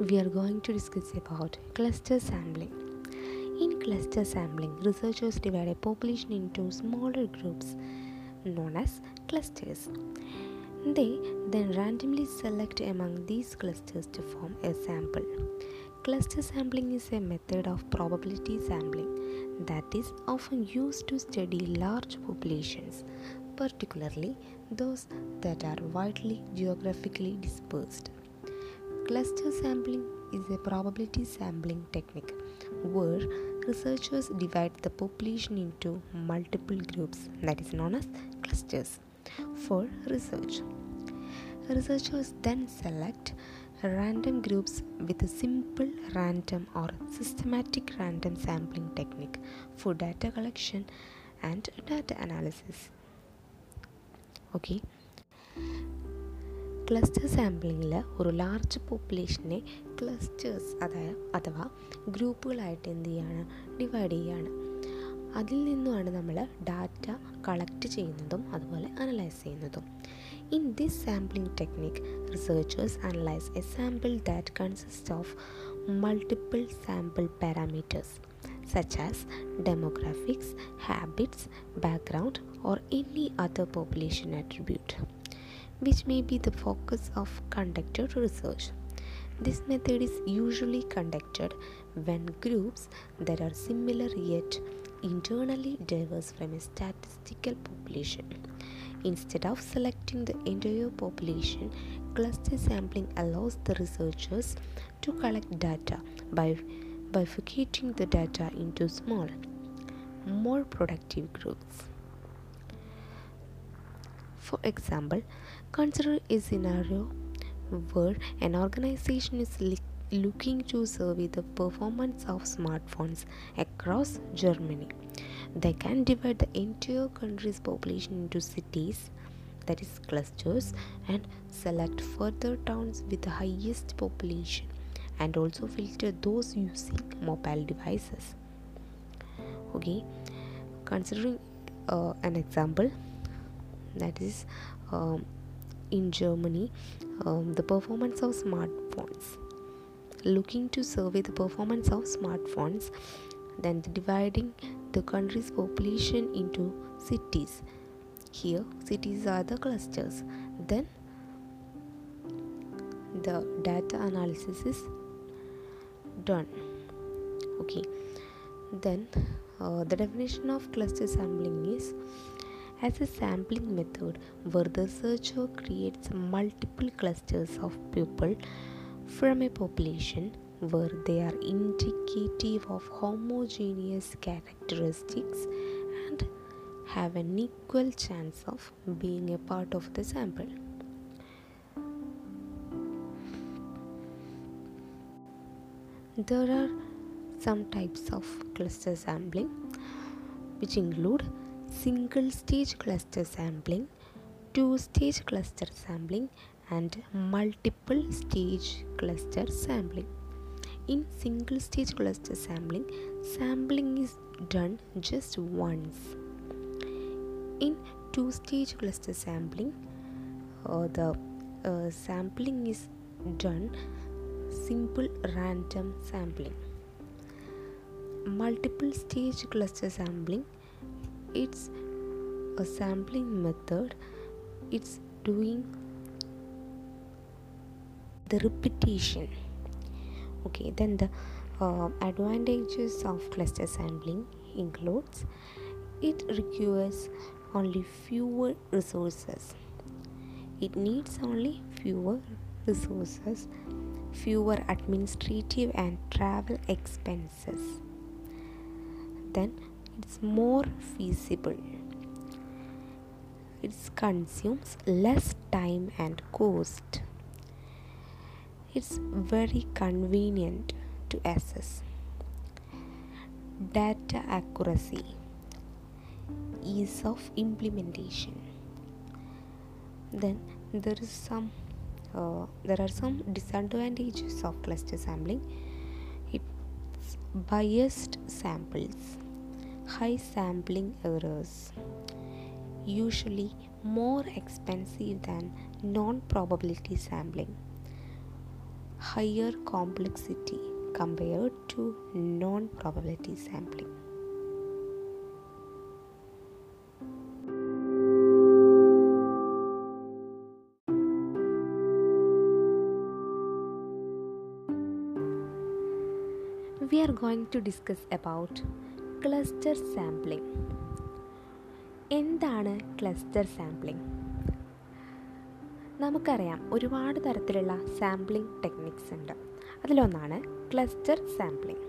we are going to discuss about cluster sampling. In cluster sampling, researchers divide a population into smaller groups known as clusters. They then randomly select among these clusters to form a sample. Cluster sampling is a method of probability sampling that is often used to study large populations, particularly those that are widely geographically dispersed. Cluster sampling is a probability sampling technique where researchers divide the population into multiple groups that is known as clusters for research. Researchers then select random groups with a simple random or systematic random sampling technique for data collection and data analysis. Okay cluster സാമ്പിളിങ്ങിൽ ഒരു large പോപ്പുലേഷനെ clusters അതായത് അഥവാ ഗ്രൂപ്പുകളായിട്ട് എന്ത് ചെയ്യാണ്? Divide ചെയ്യുകയാണ് അതിൽ നിന്നുമാണ് നമ്മൾ data collect ചെയ്യുന്നതും അതുപോലെ അനലൈസ് ചെയ്യുന്നതും. In this sampling technique researchers analyse a sample that consist of multiple sample parameters such as demographics, habits, background, or any other population attribute, which may be the focus of conducted research. This method is usually conducted when groups that are similar yet internally diverse from a statistical population. Instead of selecting the entire population, cluster sampling allows the researchers to collect data by bifurcating the data into small, more productive groups. For example, consider a scenario where an organization is looking to survey the performance of smartphones across Germany. They can divide the entire country's population into cities, that is clusters, and select further towns with the highest population and also filter those using mobile devices. Okay, considering uh, an example that is um, in Germany, um, the performance of smartphones. Looking to survey the performance of smartphones, then dividing the country's population into cities. Here, cities are the clusters. Then, the data analysis is done okay then uh, the definition of cluster sampling is as a sampling method where the researcher creates multiple clusters of people from a population where they are indicative of homogeneous characteristics and have an equal chance of being a part of the sample. There are some types of cluster sampling which include single stage cluster sampling, two stage cluster sampling, and multiple stage cluster sampling. In single stage cluster sampling, sampling is done just once. In two stage cluster sampling, uh, the uh, sampling is done simple random sampling multiple stage cluster sampling it's a sampling method. It's doing the repetition. Okay then the uh, advantages of cluster sampling includes it requires only fewer resources. It needs only fewer resources fewer administrative and travel expenses. Then it's more feasible. It consumes less time and cost. It's very convenient to assess. Data accuracy ease of implementation. Then there is some uh, there are some disadvantages of cluster sampling. It's biased samples high sampling errors usually more expensive than non probability sampling higher complexity compared to non probability sampling. We are going to discuss about cluster sampling. എന്താണ് cluster sampling നമുക്കറിയാം ഒരുപാട് തരത്തിലുള്ള sampling techniques ഉണ്ട്. അതിലൊന്നാണ് cluster sampling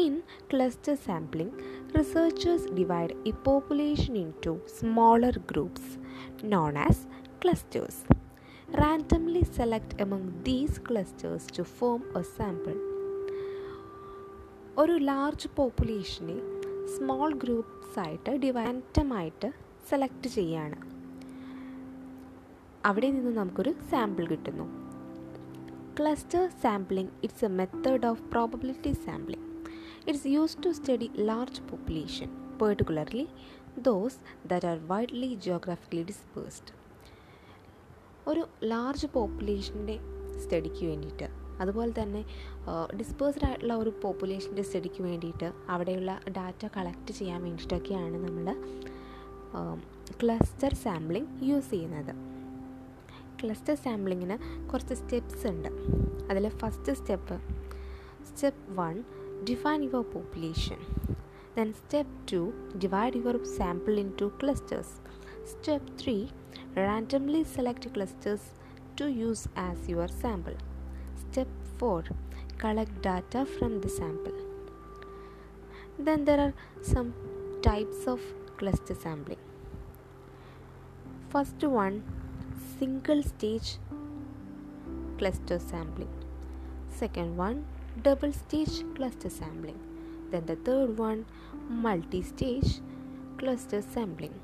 in cluster sampling researchers divide a population into smaller groups known as clusters. Randomly select among these clusters to form a sample. ഒരു large പോപ്പുലേഷനെ small groups ആയിട്ട് ഡിവൈന്റമായിട്ട് select ചെയ്യാണ്. അവിടെ നിന്ന് നമുക്കൊരു സാമ്പിൾ കിട്ടുന്നു. Cluster sampling it's a method of probability sampling it's use to study large population particularly those that are widely geographically dispersed ഒരു ലാർജ് പോപ്പുലേഷന്റെ സ്റ്റഡിക്ക് വേണ്ടിയിട്ട് അതുപോലെ തന്നെ ഡിസ്പേഴ്സ്ഡ് ആയിട്ടുള്ള ഒരു പോപ്പുലേഷന്റെ സ്റ്റഡിക്ക് വേണ്ടിയിട്ട് അവിടെയുള്ള ഡാറ്റ കളക്ട് ചെയ്യാൻ വേണ്ടിയിട്ടൊക്കെയാണ് നമ്മൾ ക്ലസ്റ്റർ സാമ്പിളിംഗ് യൂസ് ചെയ്യുന്നത്. ക്ലസ്റ്റർ സാമ്പിളിങ്ങിന് കുറച്ച് സ്റ്റെപ്സ് ഉണ്ട്. അതിൽ first step step one define your population then step two divide your sample into clusters step three randomly select clusters to use as your sample. Step 4 Collect data from the sample. Then there are some types of cluster sampling. First one single stage cluster sampling. Second one double stage cluster sampling. Then the third one multi stage cluster sampling.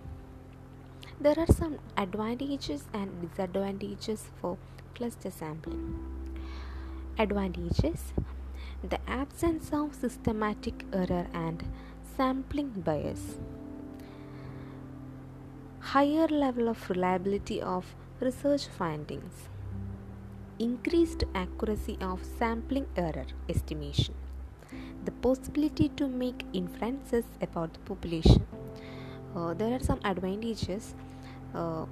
There are some advantages and disadvantages for cluster sampling. Advantages the absence of systematic error and sampling bias, higher level of reliability of research findings, increased accuracy of sampling error estimation, the possibility to make inferences about the population. Uh, there are some advantages. Uh,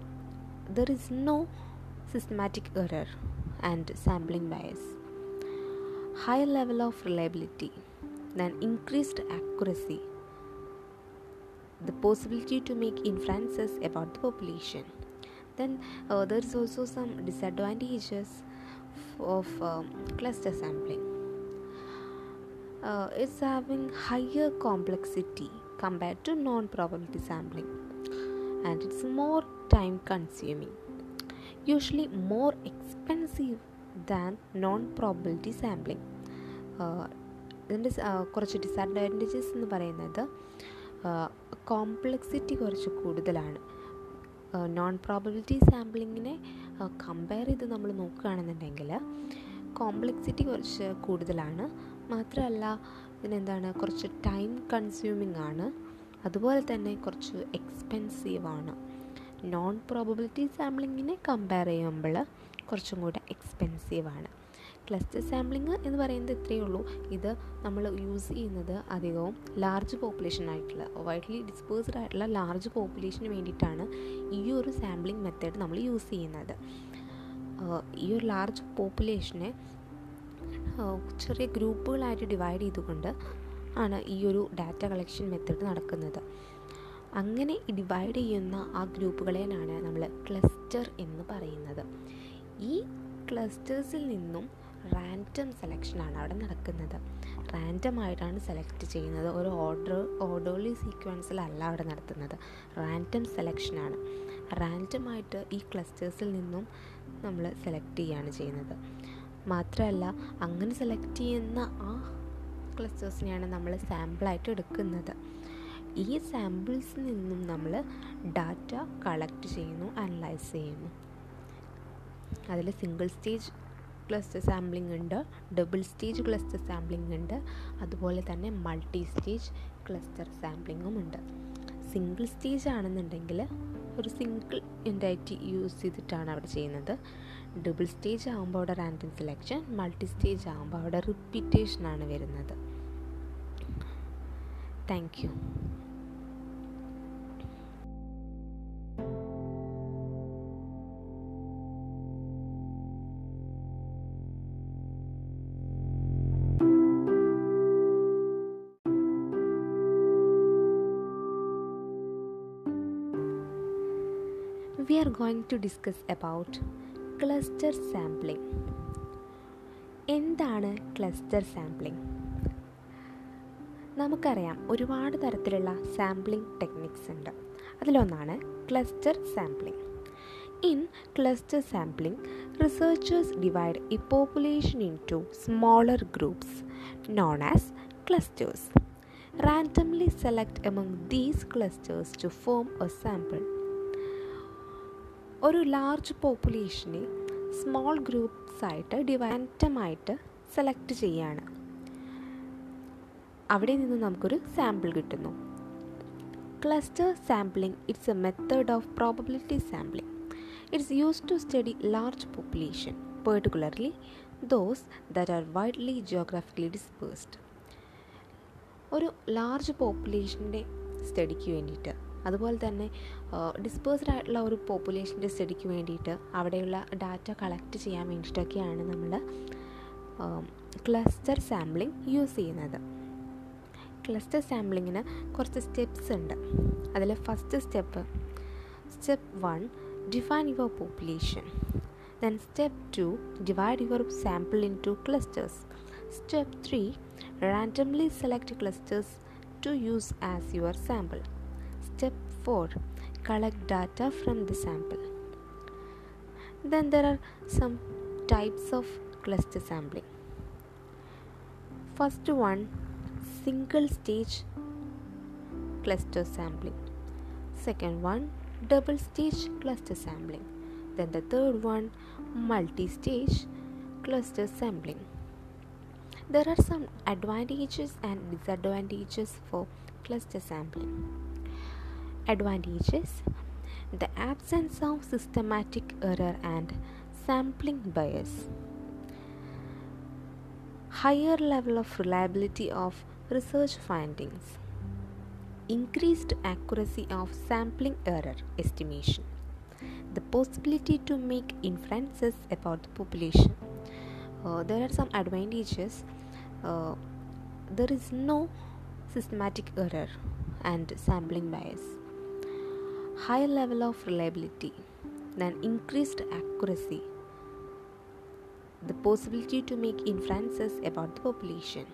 there is no systematic error and sampling bias, high level of reliability, then increased accuracy, the possibility to make inferences about the population. Then uh, there is also some disadvantages of um, cluster sampling. Uh, it's having higher complexity compared to non probability sampling and it's more time consuming usually more expensive than non probability sampling ഇതിന്റെ കുറച്ച് disadvantages എന്ന് പറയുന്നത് complexity കുറച്ച് കൂടുതലാണ്. Non probability സാമ്പിളിങ്ങിനെ compare ചെയ്ത് നമ്മൾ നോക്കുകയാണെന്നുണ്ടെങ്കിൽ കോംപ്ലക്സിറ്റി കുറച്ച് കൂടുതലാണ്. മാത്രമല്ല ഇതിനെന്താണ് കുറച്ച് ടൈം കൺസ്യൂമിംഗ് ആണ്. അതുപോലെ തന്നെ കുറച്ച് എക്സ്പെൻസീവ് ആണ്. നോൺ പ്രോബിലിറ്റി സാമ്പിളിങ്ങിനെ കമ്പയർ ചെയ്യുമ്പോൾ കുറച്ചും കൂടെ എക്സ്പെൻസീവ് ആണ്. ക്ലസ്റ്റർ സാമ്പിളിങ് എന്ന് പറയുന്നത് ഇത്രയേ ഉള്ളൂ. ഇത് നമ്മൾ യൂസ് ചെയ്യുന്നത് അധികവും ലാർജ് പോപ്പുലേഷൻ ആയിട്ടുള്ള വൈഡ്ലി ഡിസ്പേഴ്സ്ഡ് ആയിട്ടുള്ള ലാർജ് പോപ്പുലേഷന് വേണ്ടിയിട്ടാണ് ഈ ഒരു സാമ്പിളിംഗ് മെത്തേഡ് നമ്മൾ യൂസ് ചെയ്യുന്നത്. ഈ ഒരു ലാർജ് പോപ്പുലേഷനെ ചെറിയ ഗ്രൂപ്പുകളായിട്ട് ഡിവൈഡ് ചെയ്തുകൊണ്ട് ആണ് ഈ ഒരു ഡാറ്റ കളക്ഷൻ മെത്തേഡ് നടക്കുന്നത്. അങ്ങനെ ഡിവൈഡ് ചെയ്യുന്ന ആ ഗ്രൂപ്പുകളെയാണ് നമ്മൾ ക്ലസ്റ്റർ എന്ന് പറയുന്നത്. ഈ ക്ലസ്റ്റേഴ്സിൽ നിന്നും റാൻഡം സെലക്ഷനാണ് അവിടെ നടക്കുന്നത്. റാൻഡം ആയിട്ടാണ് സെലക്ട് ചെയ്യുന്നത്. ഒരു ഓർഡർ ഓർഡർലി സീക്വൻസിലല്ല അവിടെ നടത്തുന്നത്. റാൻഡം സെലക്ഷനാണ് റാൻഡമായിട്ട് ഈ ക്ലസ്റ്റേഴ്സിൽ നിന്നും നമ്മൾ സെലക്ട് ചെയ്യുകയാണ് ചെയ്യുന്നത്. മാത്രമല്ല അങ്ങനെ സെലക്ട് ചെയ്യുന്ന ആ ക്ലസ്റ്റേഴ്സിനെയാണ് നമ്മൾ സാമ്പിളായിട്ട് എടുക്കുന്നത്. ഈ സാമ്പിൾസിൽ നിന്നും നമ്മൾ ഡാറ്റ കളക്ട് ചെയ്യുന്നു അനലൈസ് ചെയ്യുന്നു. അതിൽ സിംഗിൾ സ്റ്റേജ് ക്ലസ്റ്റർ സാമ്പിളിംഗ് ഉണ്ട് ഡബിൾ സ്റ്റേജ് ക്ലസ്റ്റർ സാമ്പിളിംഗ് ഉണ്ട് അതുപോലെ തന്നെ മൾട്ടി സ്റ്റേജ് ക്ലസ്റ്റർ സാമ്പിളിങ്ങും ഉണ്ട്. സിംഗിൾ സ്റ്റേജ് ആണെന്നുണ്ടെങ്കിൽ ഒരു സിംഗിൾ എന്റൈറ്റി യൂസ് ചെയ്തിട്ടാണ് അവിടെ ചെയ്യുന്നത്. ഡബിൾ സ്റ്റേജ് ആകുമ്പോൾ അവിടെ റാൻഡം സെലക്ഷൻ മൾട്ടി സ്റ്റേജ് ആകുമ്പോൾ അവിടെ റിപ്പീറ്റേഷനാണ് വരുന്നത്. Thank you we are going to discuss about cluster sampling. എന്താണ് ക്ലസ്റ്റർ സാമ്പിളിംഗ് നമുക്കറിയാം ഒരുപാട് തരത്തിലുള്ള സാമ്പിളിംഗ് ടെക്നിക്സ് ഉണ്ട്. അതിലൊന്നാണ് cluster sampling in cluster sampling researchers divide a population into smaller groups known as clusters randomly select among these clusters to form a sample. ഒരു large പോപ്പുലേഷനെ small ഗ്രൂപ്പ്സായിട്ട് ഡിവൈന്റമായിട്ട് സെലക്ട് ചെയ്യാണ്. അവിടെ നിന്ന് നമുക്കൊരു സാമ്പിൾ കിട്ടുന്നു. Cluster sampling it's a method of probability sampling it's use to study large population particularly those that are widely geographically dispersed ഒരു ലാർജ് പോപ്പുലേഷന്റെ സ്റ്റഡിക്ക് വേണ്ടിയിട്ട് അതുപോലെ തന്നെ ഡിസ്പേഴ്സ്ഡ് ആയിട്ടുള്ള ഒരു പോപ്പുലേഷന്റെ സ്റ്റഡിക്ക് വേണ്ടിയിട്ട് അവിടെയുള്ള ഡാറ്റ കളക്ട് ചെയ്യാൻ വേണ്ടിയിട്ടൊക്കെയാണ് നമ്മൾ ക്ലസ്റ്റർ സാമ്പിളിംഗ് യൂസ് ചെയ്യുന്നത്. ക്ലസ്റ്റർ സാമ്പിളിങ്ങിന് കുറച്ച് സ്റ്റെപ്സ് ഉണ്ട്. അതിൽ first step step one define your population then step two divide your sample into clusters step three randomly select clusters to use as your sample. Step 4 Collect data from the sample. Then there are some types of cluster sampling. First one single stage cluster sampling. Second one double stage cluster sampling. Then the third one multi stage cluster sampling there are some advantages and disadvantages for cluster sampling. Advantages the absence of systematic error and sampling bias, higher level of reliability of research findings, increased accuracy of sampling error estimation, the possibility to make inferences about the population. Uh, there are some advantages uh, there is no systematic error and sampling bias high level of reliability then increased accuracy. The possibility to make inferences about the population.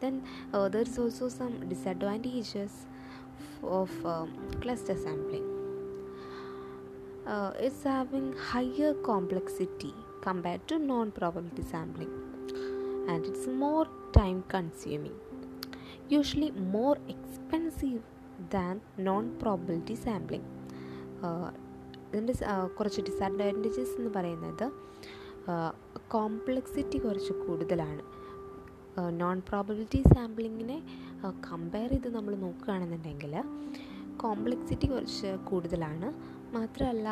Then uh, there is also some disadvantages of um, cluster sampling. It's having higher complexity compared to non probability sampling and it's more time consuming usually more expensive than non probability sampling ഇതിന്റെ കുറച്ച് disadvantages എന്ന് പറയുന്നത് complexity കുറച്ച് കൂടുതലാണ്. Non probability സാമ്പിളിങ്ങിനെ compare ചെയ്ത് നമ്മൾ നോക്കുകയാണെന്നുണ്ടെങ്കിൽ കോംപ്ലക്സിറ്റി കുറച്ച് കൂടുതലാണ്. മാത്രമല്ല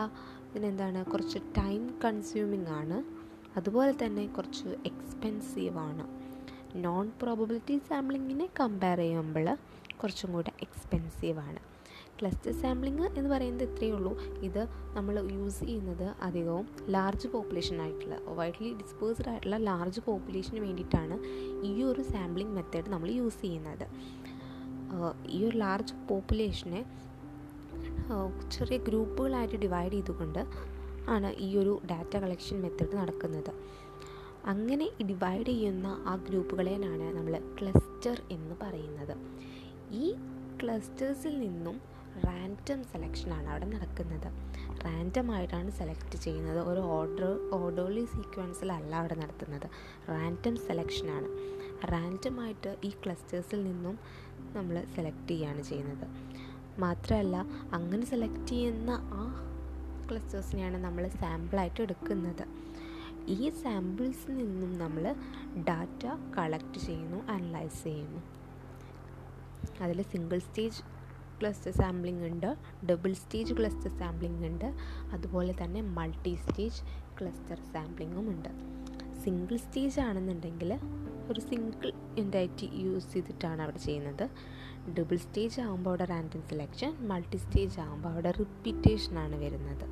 ഇതിനെന്താണ് കുറച്ച് ടൈം കൺസ്യൂമിങ് ആണ്. അതുപോലെ തന്നെ കുറച്ച് എക്സ്പെൻസീവ് ആണ്. നോൺ പ്രോബിലിറ്റി സാമ്പിളിങ്ങിനെ കമ്പയർ ചെയ്യുമ്പോൾ കുറച്ചും കൂടെ എക്സ്പെൻസീവാണ് ക്ലസ്റ്റർ സാമ്പിളിങ് എന്ന് പറയുന്നത് ഇത്രയേ ഉള്ളൂ. ഇത് നമ്മൾ യൂസ് ചെയ്യുന്നത് അധികവും ലാർജ് പോപ്പുലേഷൻ ആയിട്ടുള്ള വൈഡ്ലി ഡിസ്പേഴ്സ്ഡ് ആയിട്ടുള്ള ലാർജ് പോപ്പുലേഷന് വേണ്ടിയിട്ടാണ് ഈ ഒരു സാമ്പിളിംഗ് മെത്തേഡ് നമ്മൾ യൂസ് ചെയ്യുന്നത്. ഈ ഒരു ലാർജ് പോപ്പുലേഷനെ ചെറിയ ഗ്രൂപ്പുകളായിട്ട് ഡിവൈഡ് ചെയ്തുകൊണ്ട് ആണ് ഈ ഒരു ഡാറ്റ കളക്ഷൻ മെത്തേഡ് നടക്കുന്നത്. അങ്ങനെ ഡിവൈഡ് ചെയ്യുന്ന ആ ഗ്രൂപ്പുകളെയാണ് നമ്മൾ ക്ലസ്റ്റർ എന്ന് പറയുന്നത്. ഈ ക്ലസ്റ്റേഴ്സിൽ നിന്നും റാൻഡം സെലക്ഷനാണ് അവിടെ നടക്കുന്നത്. റാൻഡം ആയിട്ടാണ് സെലക്ട് ചെയ്യുന്നത്. ഒരു ഓർഡർ ഓർഡർലി സീക്വൻസിലല്ല അവിടെ നടത്തുന്നത്. റാൻഡം സെലക്ഷനാണ് റാൻഡമായിട്ട് ഈ ക്ലസ്റ്റേഴ്സിൽ നിന്നും നമ്മൾ സെലക്ട് ചെയ്യുകയാണ് ചെയ്യുന്നത്. മാത്രമല്ല അങ്ങനെ സെലക്ട് ചെയ്യുന്ന ആ ക്ലസ്റ്റേഴ്സിനെയാണ് നമ്മൾ സാമ്പിളായിട്ട് എടുക്കുന്നത്. ഈ സാമ്പിൾസിൽ നിന്നും നമ്മൾ ഡാറ്റ കളക്ട് ചെയ്യുന്നു അനലൈസ് ചെയ്യുന്നു. അതിൽ സിംഗിൾ സ്റ്റേജ് ക്ലസ്റ്റർ സാമ്പിളിംഗ് ഉണ്ട് ഡബിൾ സ്റ്റേജ് ക്ലസ്റ്റർ സാമ്പിളിംഗ് ഉണ്ട് അതുപോലെ തന്നെ മൾട്ടി സ്റ്റേജ് ക്ലസ്റ്റർ സാമ്പിളിങ്ങും ഉണ്ട്. സിംഗിൾ സ്റ്റേജ് ആണെന്നുണ്ടെങ്കിൽ ഒരു സിംഗിൾ എന്റൈറ്റി യൂസ് ചെയ്തിട്ടാണ് അവിടെ ചെയ്യുന്നത്. ഡബിൾ സ്റ്റേജ് ആകുമ്പോൾ അവിടെ റാൻഡം സെലക്ഷൻ മൾട്ടി സ്റ്റേജ് ആകുമ്പോൾ അവിടെ റിപ്പീറ്റേഷനാണ് വരുന്നത്.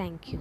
Thank U